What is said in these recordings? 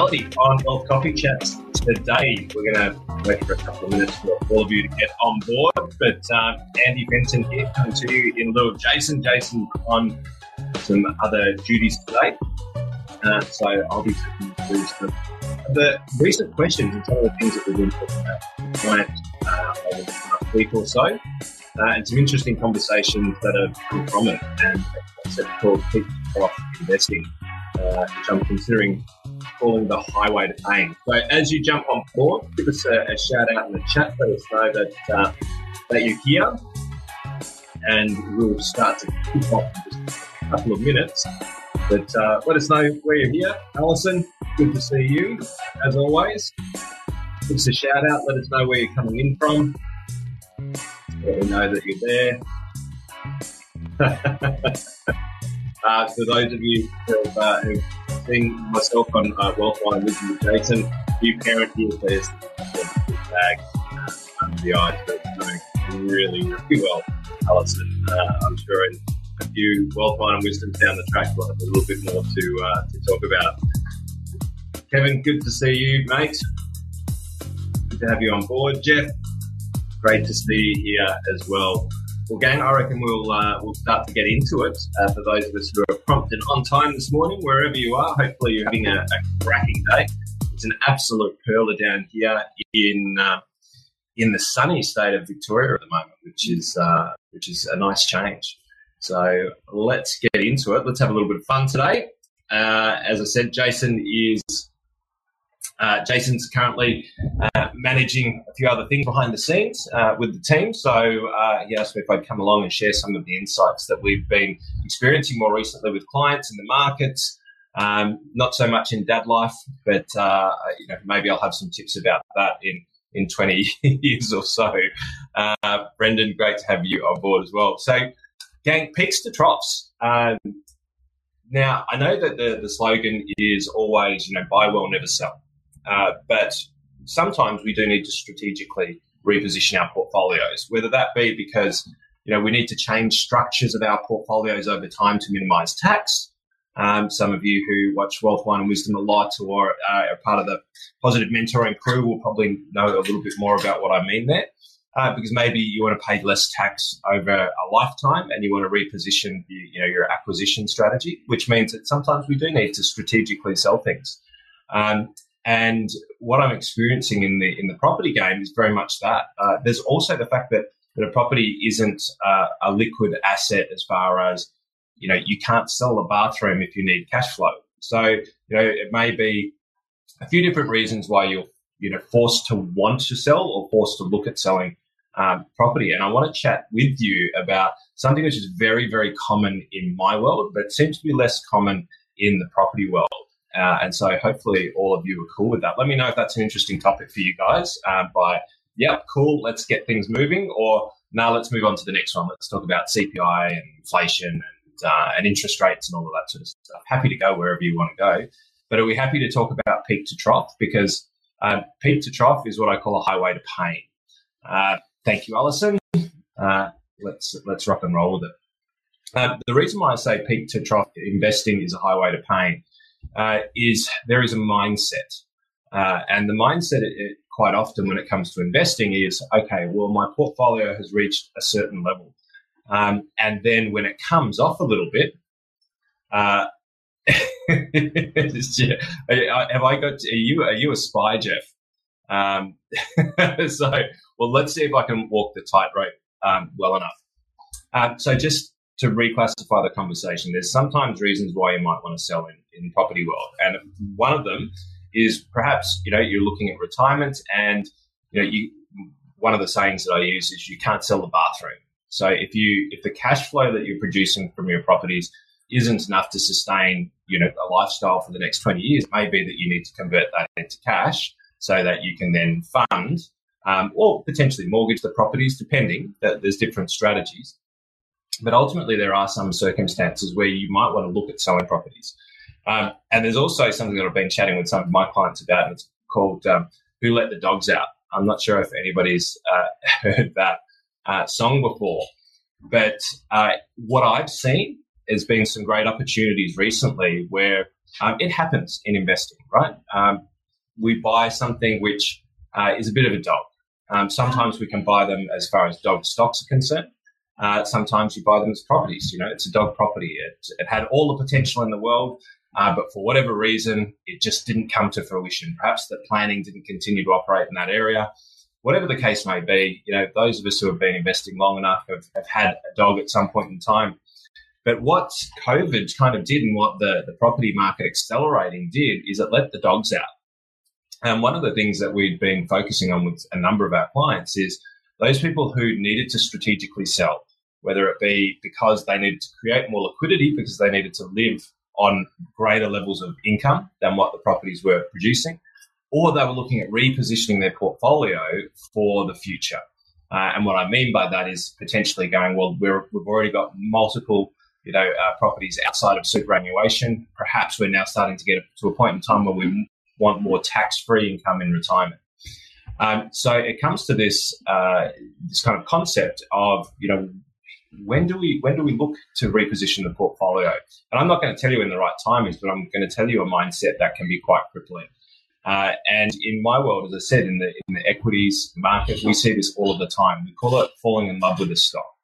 Melody on Wealth Coffee Chats. Today, we're going to wait for a couple of minutes for all of you to get on board. But um, Andy Benson here coming to you in lieu of Jason. Jason on some other duties today. Uh, so I'll be taking through some the recent questions and some of the things that we've been talking about client uh, over the past week or so. Uh, and some interesting conversations that have come from it, and a concept called peak off investing, uh, which I'm considering calling the highway to fame. So as you jump on board, give us a, a shout out in the chat. Let us know that uh, that you're here, and we'll start to kick off in just a couple of minutes. But uh, let us know where you're here, Alison. Good to see you, as always. Give us a shout out. Let us know where you're coming in from. Let me know that you're there. uh, for those of you who have, uh, seen myself on uh, with you, Jason, new parent here, there's the bag uh, the eyes, but doing really, really well, Alison. Uh, I'm sure in a few Wine and Wisdom down the track, we'll have a little bit more to, uh, to talk about. Kevin, good to see you, mate. Good to have you on board. Jeff, great to see you here as well. Well, gang, I reckon we'll uh, we'll start to get into it. Uh, for those of us who are prompt and on time this morning, wherever you are, hopefully you're having a, a cracking day. It's an absolute perler down here in uh, in the sunny state of Victoria at the moment, which is uh, which is a nice change. So let's get into it. Let's have a little bit of fun today. Uh, as I said, Jason is uh, Jason's currently uh, managing a few other things behind the scenes uh, with the team. So uh, he asked me if I'd come along and share some of the insights that we've been experiencing more recently with clients in the markets. Um, not so much in dad life, but uh, you know maybe I'll have some tips about that in in 20 years or so. Uh, Brendan, great to have you on board as well. So, gang, peaks to troughs. Um, now, I know that the, the slogan is always, you know, buy well, never sell. Uh, but sometimes we do need to strategically reposition our portfolios, whether that be because you know we need to change structures of our portfolios over time to minimize tax. Um, some of you who watch Wealth Wine and Wisdom a lot or uh, are part of the positive mentoring crew will probably know a little bit more about what I mean there. Uh, because maybe you want to pay less tax over a lifetime and you want to reposition the, you know, your acquisition strategy, which means that sometimes we do need to strategically sell things. Um, and what I'm experiencing in the in the property game is very much that. Uh, there's also the fact that, that a property isn't uh, a liquid asset as far as you know you can't sell a bathroom if you need cash flow. So you know it may be a few different reasons why you're you know forced to want to sell or forced to look at selling um, property. And I want to chat with you about something which is very very common in my world, but seems to be less common in the property world. Uh, and so hopefully all of you are cool with that. Let me know if that's an interesting topic for you guys uh, by, yep, cool, let's get things moving. Or now let's move on to the next one. Let's talk about CPI and inflation and, uh, and interest rates and all of that sort of stuff. Happy to go wherever you want to go. But are we happy to talk about peak to trough? Because um, peak to trough is what I call a highway to pain. Uh, thank you, Alison. Uh, let's let's rock and roll with it. Uh, the reason why I say peak to trough investing is a highway to pain uh, is there is a mindset. Uh, and the mindset it, it, quite often when it comes to investing is okay, well, my portfolio has reached a certain level. Um, and then when it comes off a little bit, uh, have I got? Are you are you a spy, Jeff? Um, so, well, let's see if I can walk the tightrope um, well enough. Um, so, just to reclassify the conversation, there's sometimes reasons why you might want to sell in, in property world. And one of them is perhaps, you know, you're looking at retirement and, you know, you, one of the sayings that I use is you can't sell the bathroom. So if you, if the cash flow that you're producing from your properties isn't enough to sustain, you know, a lifestyle for the next 20 years, it may be that you need to convert that into cash so that you can then fund um, or potentially mortgage the properties, depending there's different strategies. But ultimately, there are some circumstances where you might want to look at selling properties. Um, and there's also something that I've been chatting with some of my clients about, and it's called um, Who Let the Dogs Out. I'm not sure if anybody's uh, heard that uh, song before, but uh, what I've seen has been some great opportunities recently where Um, it happens in investing, right? Um, we buy something which uh, is a bit of a dog. Um, sometimes we can buy them as far as dog stocks are concerned. Uh, sometimes you buy them as properties. You know, it's a dog property. It, it had all the potential in the world, uh, but for whatever reason, it just didn't come to fruition. Perhaps the planning didn't continue to operate in that area. Whatever the case may be, you know, those of us who have been investing long enough have, have had a dog at some point in time. But what COVID kind of did and what the, the property market accelerating did is it let the dogs out. And one of the things that we've been focusing on with a number of our clients is those people who needed to strategically sell, whether it be because they needed to create more liquidity because they needed to live on greater levels of income than what the properties were producing, or they were looking at repositioning their portfolio for the future. Uh, and what I mean by that is potentially going, well, we have already got multiple, you know, uh, properties outside of superannuation. Perhaps we're now starting to get to a point in time where we want more tax-free income in retirement. Um, so it comes to this uh, this kind of concept of you know when do we when do we look to reposition the portfolio? And I'm not going to tell you when the right time is, but I'm going to tell you a mindset that can be quite crippling. Uh, and in my world, as I said, in the in the equities market, we see this all of the time. We call it falling in love with a stock.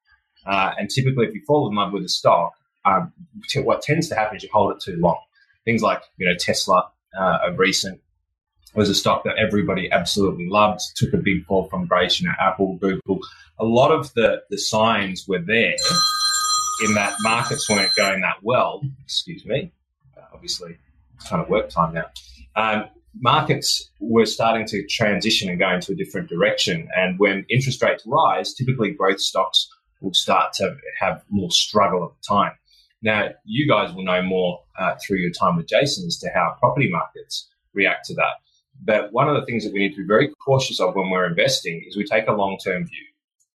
Uh, and typically, if you fall in love with a stock, um, what tends to happen is you hold it too long. Things like you know Tesla, uh, recent was a stock that everybody absolutely loved, took a big fall from grace, you know, Apple, Google. A lot of the, the signs were there in that markets weren't going that well. Excuse me. Uh, obviously, it's kind of work time now. Um, markets were starting to transition and go into a different direction. And when interest rates rise, typically growth stocks will start to have more struggle at the time. Now, you guys will know more uh, through your time with Jason as to how property markets react to that. But one of the things that we need to be very cautious of when we're investing is we take a long term view.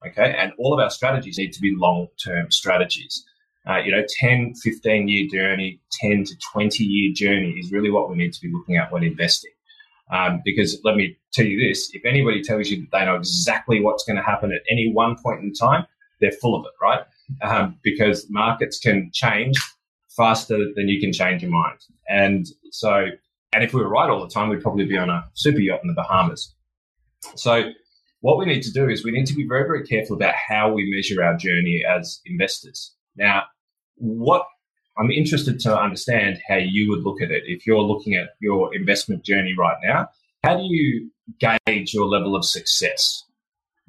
Okay. And all of our strategies need to be long term strategies. Uh, you know, 10, 15 year journey, 10 to 20 year journey is really what we need to be looking at when investing. Um, because let me tell you this if anybody tells you that they know exactly what's going to happen at any one point in time, they're full of it, right? um, because markets can change faster than you can change your mind. And so, and if we were right all the time, we'd probably be on a super yacht in the Bahamas. So, what we need to do is we need to be very, very careful about how we measure our journey as investors. Now, what I'm interested to understand how you would look at it. If you're looking at your investment journey right now, how do you gauge your level of success?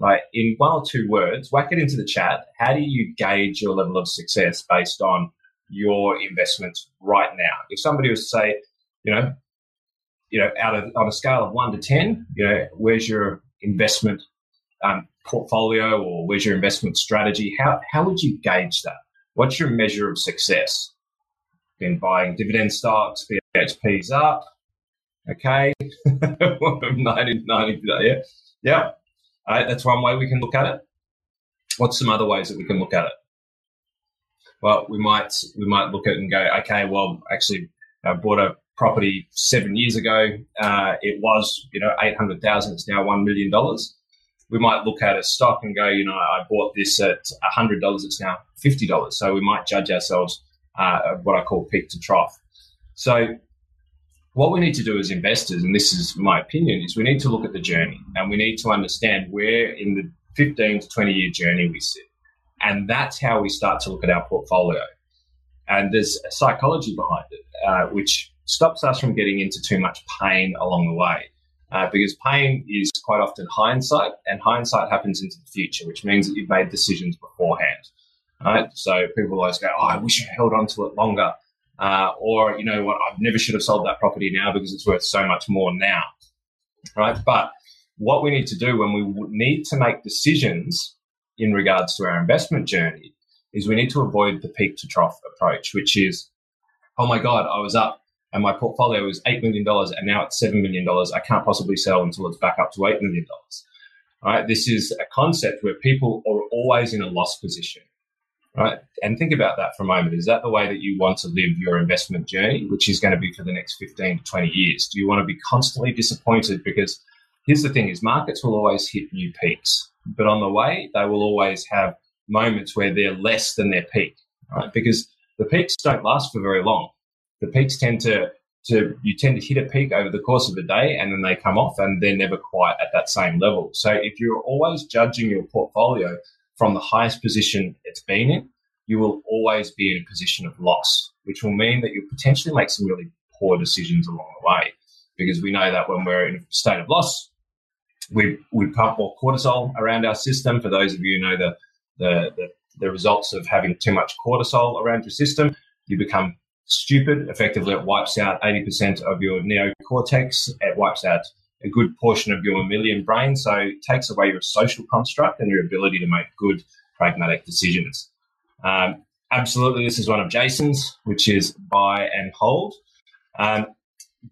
like in one or two words, whack it into the chat. How do you gauge your level of success based on your investments right now? If somebody was to say, you know, you know, out of on a scale of one to ten, you know, where's your investment um, portfolio or where's your investment strategy? How how would you gauge that? What's your measure of success? Been buying dividend stocks, BHP's up, okay, 90, 90, yeah, yeah. Right? That's one way we can look at it. What's some other ways that we can look at it? Well, we might we might look at it and go, okay, well, actually, I bought a property seven years ago. Uh, it was you know eight hundred thousand. It's now one million dollars. We might look at a stock and go, you know, I bought this at hundred dollars. It's now fifty dollars. So we might judge ourselves uh, what I call peak to trough. So what we need to do as investors, and this is my opinion, is we need to look at the journey and we need to understand where in the 15 to 20 year journey we sit. And that's how we start to look at our portfolio. And there's a psychology behind it, uh, which stops us from getting into too much pain along the way. Uh, because pain is quite often hindsight, and hindsight happens into the future, which means that you've made decisions beforehand. Right? So people always go, "Oh, I wish I held on to it longer." Uh, or, you know what, I never should have sold that property now because it's worth so much more now. Right. But what we need to do when we need to make decisions in regards to our investment journey is we need to avoid the peak to trough approach, which is, oh my God, I was up and my portfolio was $8 million and now it's $7 million. I can't possibly sell until it's back up to $8 million. Right? This is a concept where people are always in a loss position right? And think about that for a moment. Is that the way that you want to live your investment journey, which is going to be for the next 15 to 20 years? Do you want to be constantly disappointed? Because here's the thing is markets will always hit new peaks, but on the way, they will always have moments where they're less than their peak, right? Because the peaks don't last for very long. The peaks tend to to you tend to hit a peak over the course of a day and then they come off and they're never quite at that same level. So if you're always judging your portfolio from the highest position it's been in, you will always be in a position of loss, which will mean that you'll potentially make some really poor decisions along the way. Because we know that when we're in a state of loss, we, we pump more cortisol around our system. For those of you who know the, the, the, the results of having too much cortisol around your system, you become stupid. Effectively, it wipes out 80% of your neocortex. It wipes out a good portion of your mammalian brain. So it takes away your social construct and your ability to make good pragmatic decisions. Um, absolutely, this is one of Jason's, which is buy and hold. Um,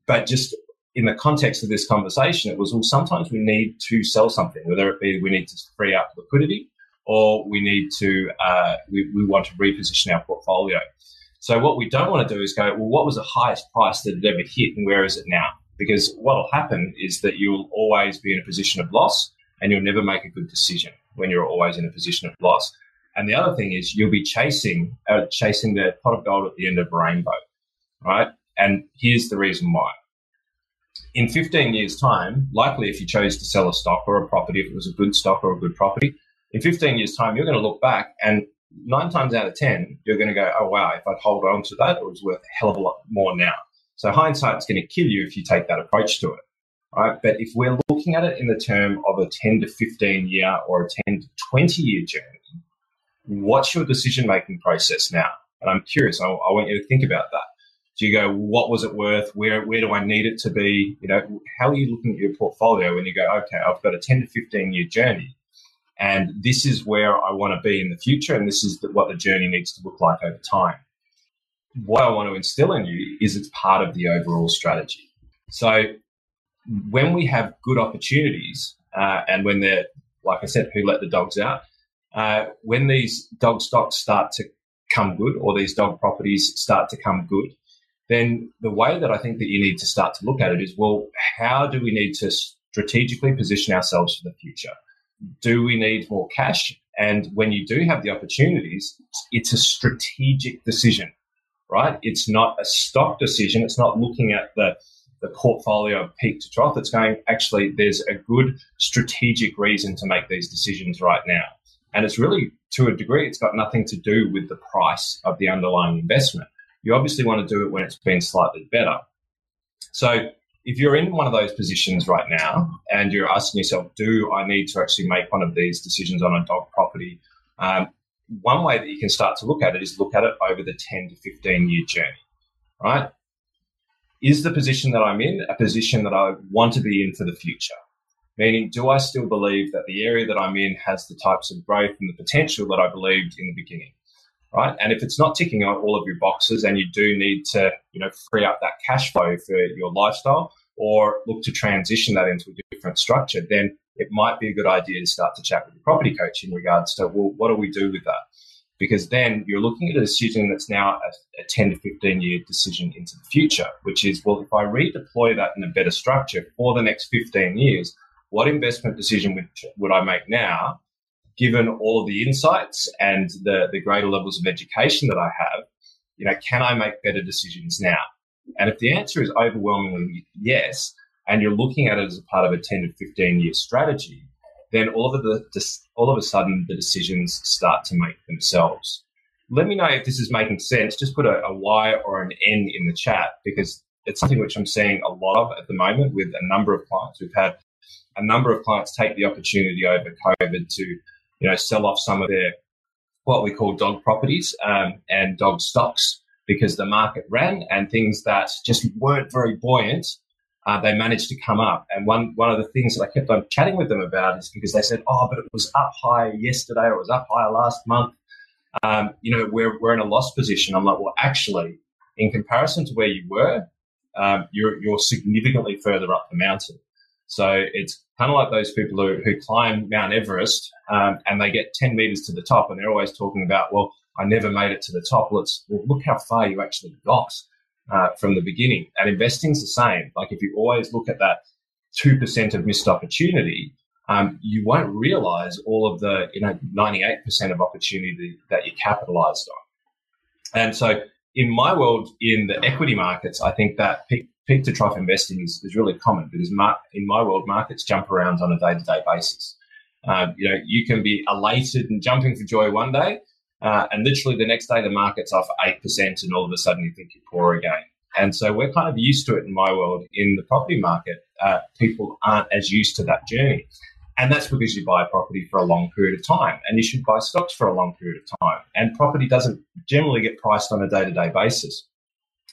but just in the context of this conversation, it was, well, sometimes we need to sell something, whether it be we need to free up liquidity or we need to, uh, we, we want to reposition our portfolio. So what we don't want to do is go, well, what was the highest price that it ever hit and where is it now? Because what will happen is that you'll always be in a position of loss and you'll never make a good decision when you're always in a position of loss. And the other thing is you'll be chasing, uh, chasing the pot of gold at the end of a rainbow, right? And here's the reason why. In 15 years' time, likely if you chose to sell a stock or a property, if it was a good stock or a good property, in 15 years' time, you're going to look back and nine times out of 10, you're going to go, oh, wow, if I'd hold on to that, it was worth a hell of a lot more now. So hindsight's going to kill you if you take that approach to it. Right. But if we're looking at it in the term of a 10 to 15 year or a 10 to 20 year journey, what's your decision making process now? And I'm curious, I, I, want you to think about that. Do you go, what was it worth? Where, where do I need it to be? You know, how are you looking at your portfolio when you go, okay, I've got a 10 to 15 year journey and this is where I want to be in the future. And this is what the journey needs to look like over time. What I want to instill in you is it's part of the overall strategy. So when we have good opportunities, uh, and when they're, like I said, who let the dogs out, uh, when these dog stocks start to come good or these dog properties start to come good, then the way that I think that you need to start to look at it is, well, how do we need to strategically position ourselves for the future? Do we need more cash? And when you do have the opportunities, it's a strategic decision, right? It's not a stock decision. It's not looking at the, the portfolio peak to trough. It's going, actually, there's a good strategic reason to make these decisions right now. And it's really, to a degree, it's got nothing to do with the price of the underlying investment. You obviously want to do it when it's been slightly better. So if you're in one of those positions right now and you're asking yourself, do I need to actually make one of these decisions on a dog property? Um, one way that you can start to look at it is look at it over the 10 to 15 year journey, right? Is the position that I'm in a position that I want to be in for the future? Meaning, do I still believe that the area that I'm in has the types of growth and the potential that I believed in the beginning? Right? And if it's not ticking all of your boxes and you do need to, you know, free up that cash flow for your lifestyle or look to transition that into a different structure, then it might be a good idea to start to chat with your property coach in regards to, well, what do we do with that? Because then you're looking at a decision that's now a, a 10 to 15 year decision into the future, which is, well, if I redeploy that in a better structure for the next 15 years, what investment decision would, would I make now given all of the insights and the, the greater levels of education that I have, you know, can I make better decisions now? And if the answer is overwhelmingly yes, and you're looking at it as a part of a 10 to 15 year strategy, then all of the all of a sudden the decisions start to make themselves. Let me know if this is making sense. Just put a, a Y or an N in the chat because it's something which I'm seeing a lot of at the moment with a number of clients. We've had a number of clients take the opportunity over COVID to you know, sell off some of their what we call dog properties um, and dog stocks because the market ran and things that just weren't very buoyant, uh, they managed to come up. And one one of the things that I kept on chatting with them about is because they said, "Oh, but it was up high yesterday, or it was up high last month." Um, you know, we're we're in a loss position. I'm like, well, actually, in comparison to where you were, um, you're you're significantly further up the mountain. So it's kind of like those people who, who climb Mount Everest um, and they get 10 meters to the top and they're always talking about, well, I never made it to the top. Well, well look how far you actually got uh, from the beginning. And investing's the same. Like if you always look at that 2% of missed opportunity, um, you won't realize all of the, you know, 98% of opportunity that you capitalized on. And so in my world, in the equity markets, I think that peak, to trough investing is, is really common because mar- in my world, markets jump around on a day to day basis. Uh, you know, you can be elated and jumping for joy one day, uh, and literally the next day the market's off 8%, and all of a sudden you think you're poor again. And so we're kind of used to it in my world. In the property market, uh, people aren't as used to that journey. And that's because you buy property for a long period of time and you should buy stocks for a long period of time. And property doesn't generally get priced on a day to day basis.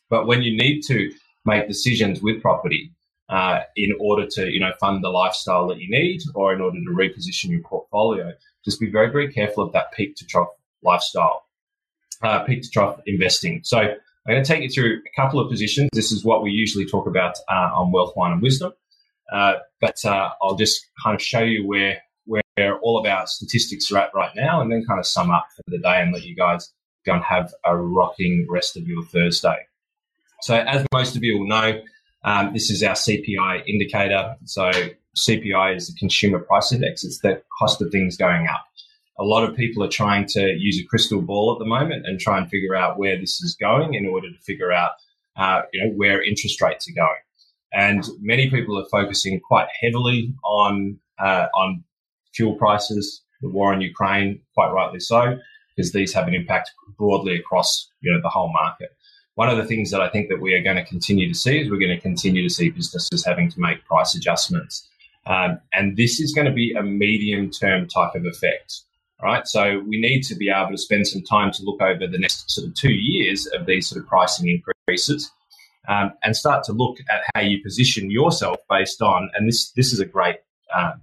But when you need to make decisions with property uh, in order to, you know, fund the lifestyle that you need or in order to reposition your portfolio, just be very, very careful of that peak to trough lifestyle, uh, peak to trough investing. So I'm going to take you through a couple of positions. This is what we usually talk about uh, on Wealth, Wine and Wisdom. Uh, but uh, I'll just kind of show you where where all of our statistics are at right now, and then kind of sum up for the day and let you guys go and have a rocking rest of your Thursday. So, as most of you will know, um, this is our CPI indicator. So, CPI is the Consumer Price Index. It's the cost of things going up. A lot of people are trying to use a crystal ball at the moment and try and figure out where this is going in order to figure out, uh, you know, where interest rates are going. And many people are focusing quite heavily on uh, on fuel prices, the war in Ukraine, quite rightly so, because these have an impact broadly across you know the whole market. One of the things that I think that we are going to continue to see is we're going to continue to see businesses having to make price adjustments, um, and this is going to be a medium term type of effect. Right, so we need to be able to spend some time to look over the next sort of two years of these sort of pricing increases um, and start to look at how you position yourself based on. And this this is a great um,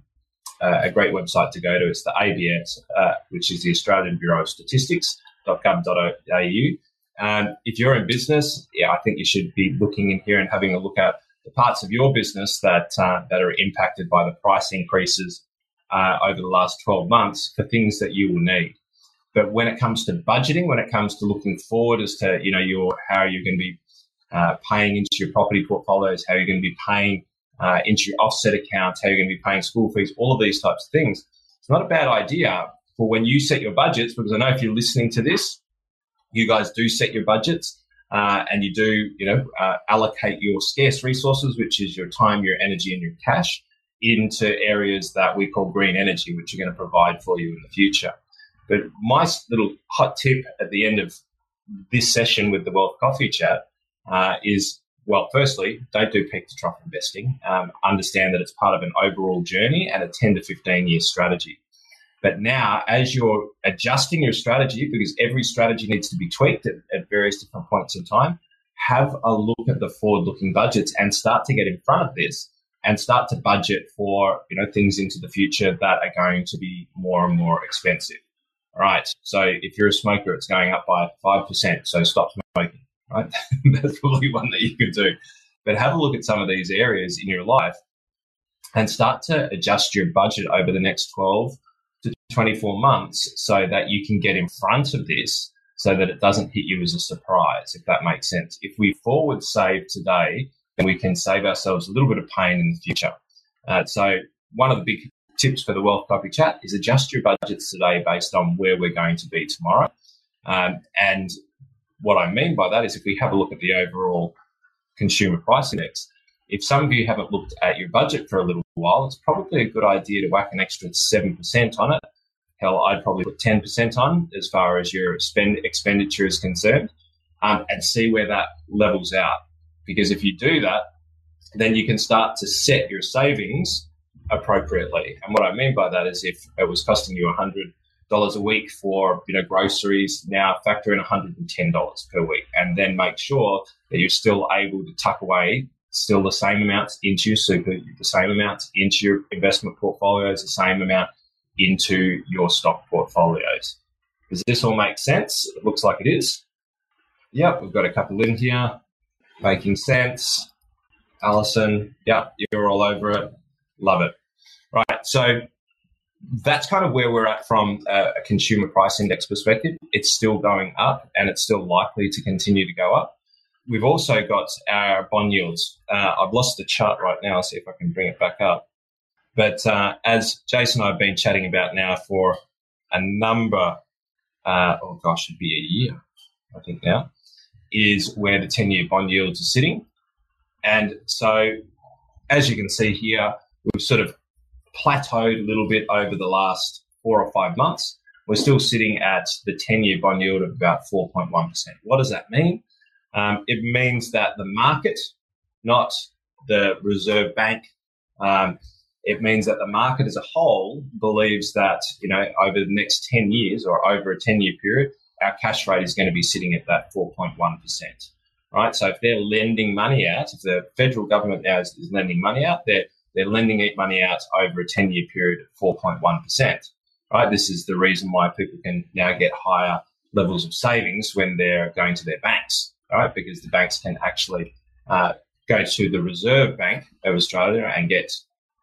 uh, a great website to go to. It's the ABS, uh, which is the Australian Bureau of Statistics.gov.au. Um, if you're in business, yeah, I think you should be looking in here and having a look at the parts of your business that uh, that are impacted by the price increases uh, over the last 12 months for things that you will need. But when it comes to budgeting, when it comes to looking forward as to you know your how you're going to be uh, paying into your property portfolios, how you're going to be paying uh, into your offset accounts, how you're going to be paying school fees, all of these types of things. It's not a bad idea for when you set your budgets, because I know if you're listening to this, you guys do set your budgets uh, and you do, you know, uh, allocate your scarce resources, which is your time, your energy, and your cash, into areas that we call green energy, which are going to provide for you in the future. But my little hot tip at the end of this session with the Wealth Coffee Chat uh, is well, firstly, don't do peak to trough investing. Um, understand that it's part of an overall journey and a 10 to 15 year strategy. But now, as you're adjusting your strategy, because every strategy needs to be tweaked at, at various different points in time, have a look at the forward looking budgets and start to get in front of this and start to budget for you know things into the future that are going to be more and more expensive. All right. So if you're a smoker, it's going up by 5%. So stop smoking right? That's probably one that you could do. But have a look at some of these areas in your life and start to adjust your budget over the next 12 to 24 months so that you can get in front of this so that it doesn't hit you as a surprise, if that makes sense. If we forward save today, then we can save ourselves a little bit of pain in the future. Uh, so, one of the big tips for the Wealth Coffee Chat is adjust your budgets today based on where we're going to be tomorrow. Um, and what I mean by that is if we have a look at the overall consumer price index, if some of you haven't looked at your budget for a little while, it's probably a good idea to whack an extra 7% on it. Hell, I'd probably put 10% on as far as your spend expenditure is concerned um, and see where that levels out. Because if you do that, then you can start to set your savings appropriately. And what I mean by that is if it was costing you 100 dollars a week for you know groceries. Now factor in one hundred and ten dollars per week, and then make sure that you're still able to tuck away still the same amounts into your super, the same amounts into your investment portfolios, the same amount into your stock portfolios. Does this all make sense? It looks like it is. Yep, we've got a couple in here making sense. Allison, yep, you're all over it. Love it. Right, so that's kind of where we're at from a, consumer price index perspective. It's still going up and it's still likely to continue to go up. We've also got our bond yields. Uh, I've lost the chart right now. I'll see if I can bring it back up. But uh, as Jason and I have been chatting about now for a number, uh, oh gosh, it'd be a year, I think now, is where the 10 year bond yields are sitting. And so, as you can see here, we've sort of plateaued a little bit over the last four or five months. We're still sitting at the 10 year bond yield of about 4.1%. What does that mean? Um, it means that the market, not the Reserve Bank, um, it means that the market as a whole believes that, you know, over the next 10 years or over a 10 year period, our cash rate is going to be sitting at that 4.1%. Right. So if they're lending money out, if the federal government now is, is lending money out, they're, they're lending money out over a 10 year period at 4.1%. Right. This is the reason why people can now get higher levels of savings when they're going to their banks. Right. Because the banks can actually uh, go to the Reserve Bank of Australia and get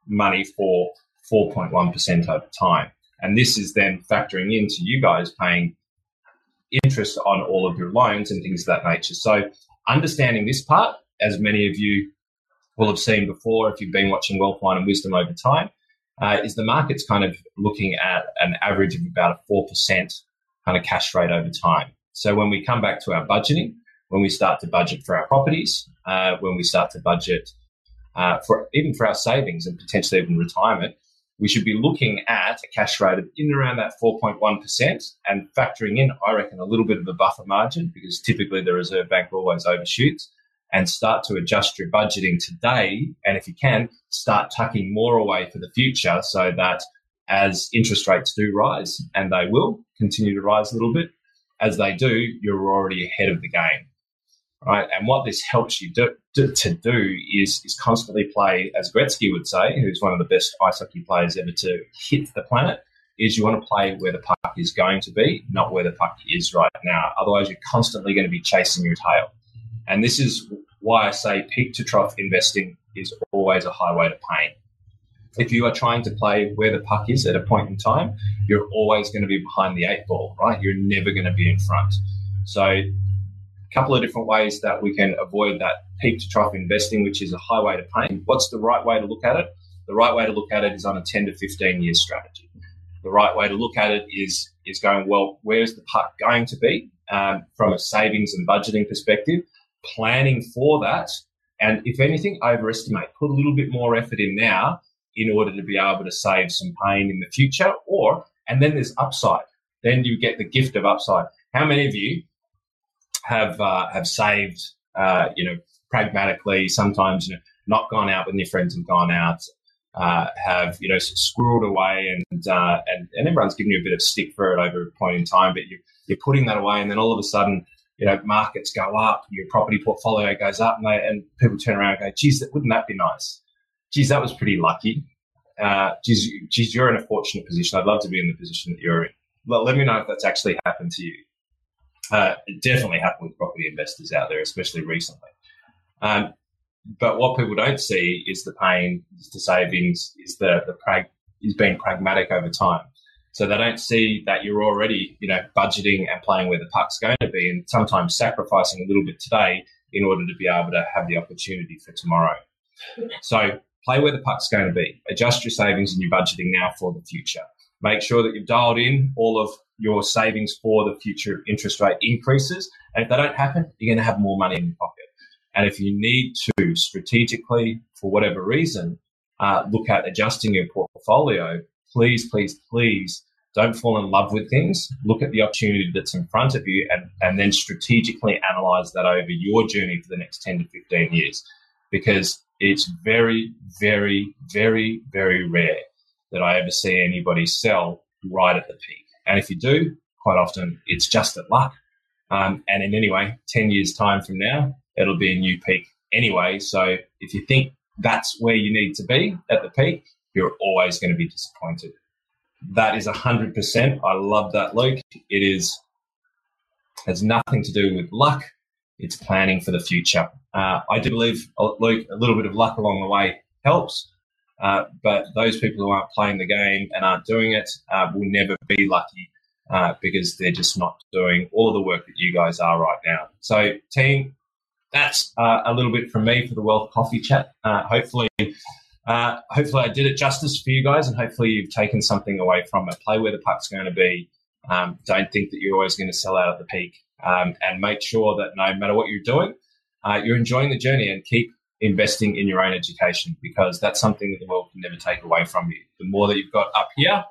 money for 4.1% over time. And this is then factoring into you guys paying interest on all of your loans and things of that nature. So, understanding this part, as many of you will have seen before if you've been watching Wealth, Wine and Wisdom over time, uh, is the market's kind of looking at an average of about a 4% kind of cash rate over time. So, when we come back to our budgeting, when we start to budget for our properties, uh, when we start to budget uh, for even for our savings and potentially even retirement, we should be looking at a cash rate of in around that 4.1% and factoring in, I reckon, a little bit of a buffer margin because typically the Reserve Bank always overshoots and start to adjust your budgeting today. And if you can, start tucking more away for the future so that as interest rates do rise, and they will continue to rise a little bit, as they do, you're already ahead of the game right? And what this helps you do, to, to do is is constantly play, as Gretzky would say, who's one of the best ice hockey players ever to hit the planet. Is you want to play where the puck is going to be, not where the puck is right now. Otherwise, you're constantly going to be chasing your tail. And this is why I say peak to trough investing is always a highway to pain. If you are trying to play where the puck is at a point in time, you're always going to be behind the eight ball, right? You're never going to be in front. So couple of different ways that we can avoid that peak to trough investing, which is a highway to pain. What's the right way to look at it? The right way to look at it is on a 10 to 15 year strategy. The right way to look at it is, is going, well, where's the puck going to be um, from a savings and budgeting perspective? Planning for that. And if anything, overestimate, put a little bit more effort in now in order to be able to save some pain in the future. Or, and then there's upside. Then you get the gift of upside. How many of you have uh, have saved, uh, you know, pragmatically. Sometimes you know, not gone out when your friends have gone out. Uh, have you know squirreled away and, uh, and and everyone's giving you a bit of stick for it over a point in time, but you you're putting that away, and then all of a sudden you know markets go up, your property portfolio goes up, and, they, and people turn around and go, "Geez, wouldn't that be nice? Geez, that was pretty lucky. Uh, geez, geez, you're in a fortunate position. I'd love to be in the position that you're in. Well, let me know if that's actually happened to you. Uh, it definitely happened with property investors out there, especially recently. Um, but what people don't see is the pain, is the savings, is the the prag, is being pragmatic over time. So they don't see that you're already, you know, budgeting and playing where the puck's going to be, and sometimes sacrificing a little bit today in order to be able to have the opportunity for tomorrow. So play where the puck's going to be. Adjust your savings and your budgeting now for the future. Make sure that you've dialed in all of your savings for the future interest rate increases. And if they don't happen, you're going to have more money in your pocket. And if you need to strategically, for whatever reason, uh, look at adjusting your portfolio, please, please, please don't fall in love with things. Look at the opportunity that's in front of you and, and then strategically analyze that over your journey for the next 10 to 15 years. Because it's very, very, very, very rare that I ever see anybody sell right at the peak. And if you do, quite often it's just at luck. Um, and in any way, 10 years' time from now, it'll be a new peak anyway. So if you think that's where you need to be at the peak, you're always going to be disappointed. That is 100%. I love that, Luke. It is has nothing to do with luck. It's planning for the future. Uh, I do believe, uh, Luke, a little bit of luck along the way helps. Uh, but those people who aren't playing the game and aren't doing it uh, will never be lucky uh, because they're just not doing all of the work that you guys are right now. So, team, that's uh, a little bit from me for the Wealth Coffee Chat. Uh, hopefully, hopefully I did it justice for you guys, and hopefully you've taken something away from it. Play where the puck's going to be. Um, don't think that you're always going to sell out at the peak. um, and make sure that no matter what you're doing, uh, you're enjoying the journey and keep investing in your own education because that's something that the world can never take away from you. The more that you've got up here,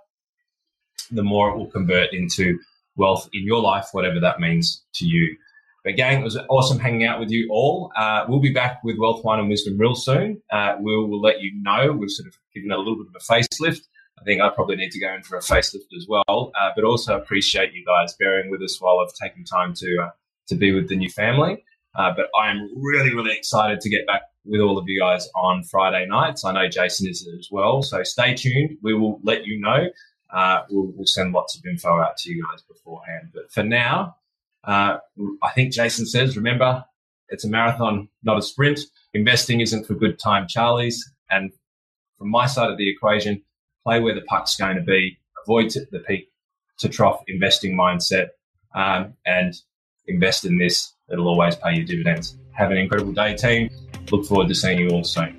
the more it will convert into wealth in your life, whatever that means to you. But gang, it was awesome hanging out with you all. Uh, we'll be back with Wealth, Wine and Wisdom real soon. Uh, we'll, we'll let you know. We've sort of given it a little bit of a facelift. I think I probably need to go in for a facelift as well. Uh, but also appreciate you guys bearing with us while I've taken time to uh, to be with the new family. Uh, but I am really, really excited to get back with all of you guys on Friday nights. I know Jason is as well. So stay tuned. We will let you know. Uh, we'll, we'll, send lots of info out to you guys beforehand. But for now, uh, I think Jason says, remember, it's a marathon, not a sprint. Investing isn't for good time Charlies. And from my side of the equation, play where the puck's going to be, avoid the peak to trough investing mindset, um, and invest in this. It'll always pay you dividends. Have an incredible day, team. Look forward to seeing you all soon.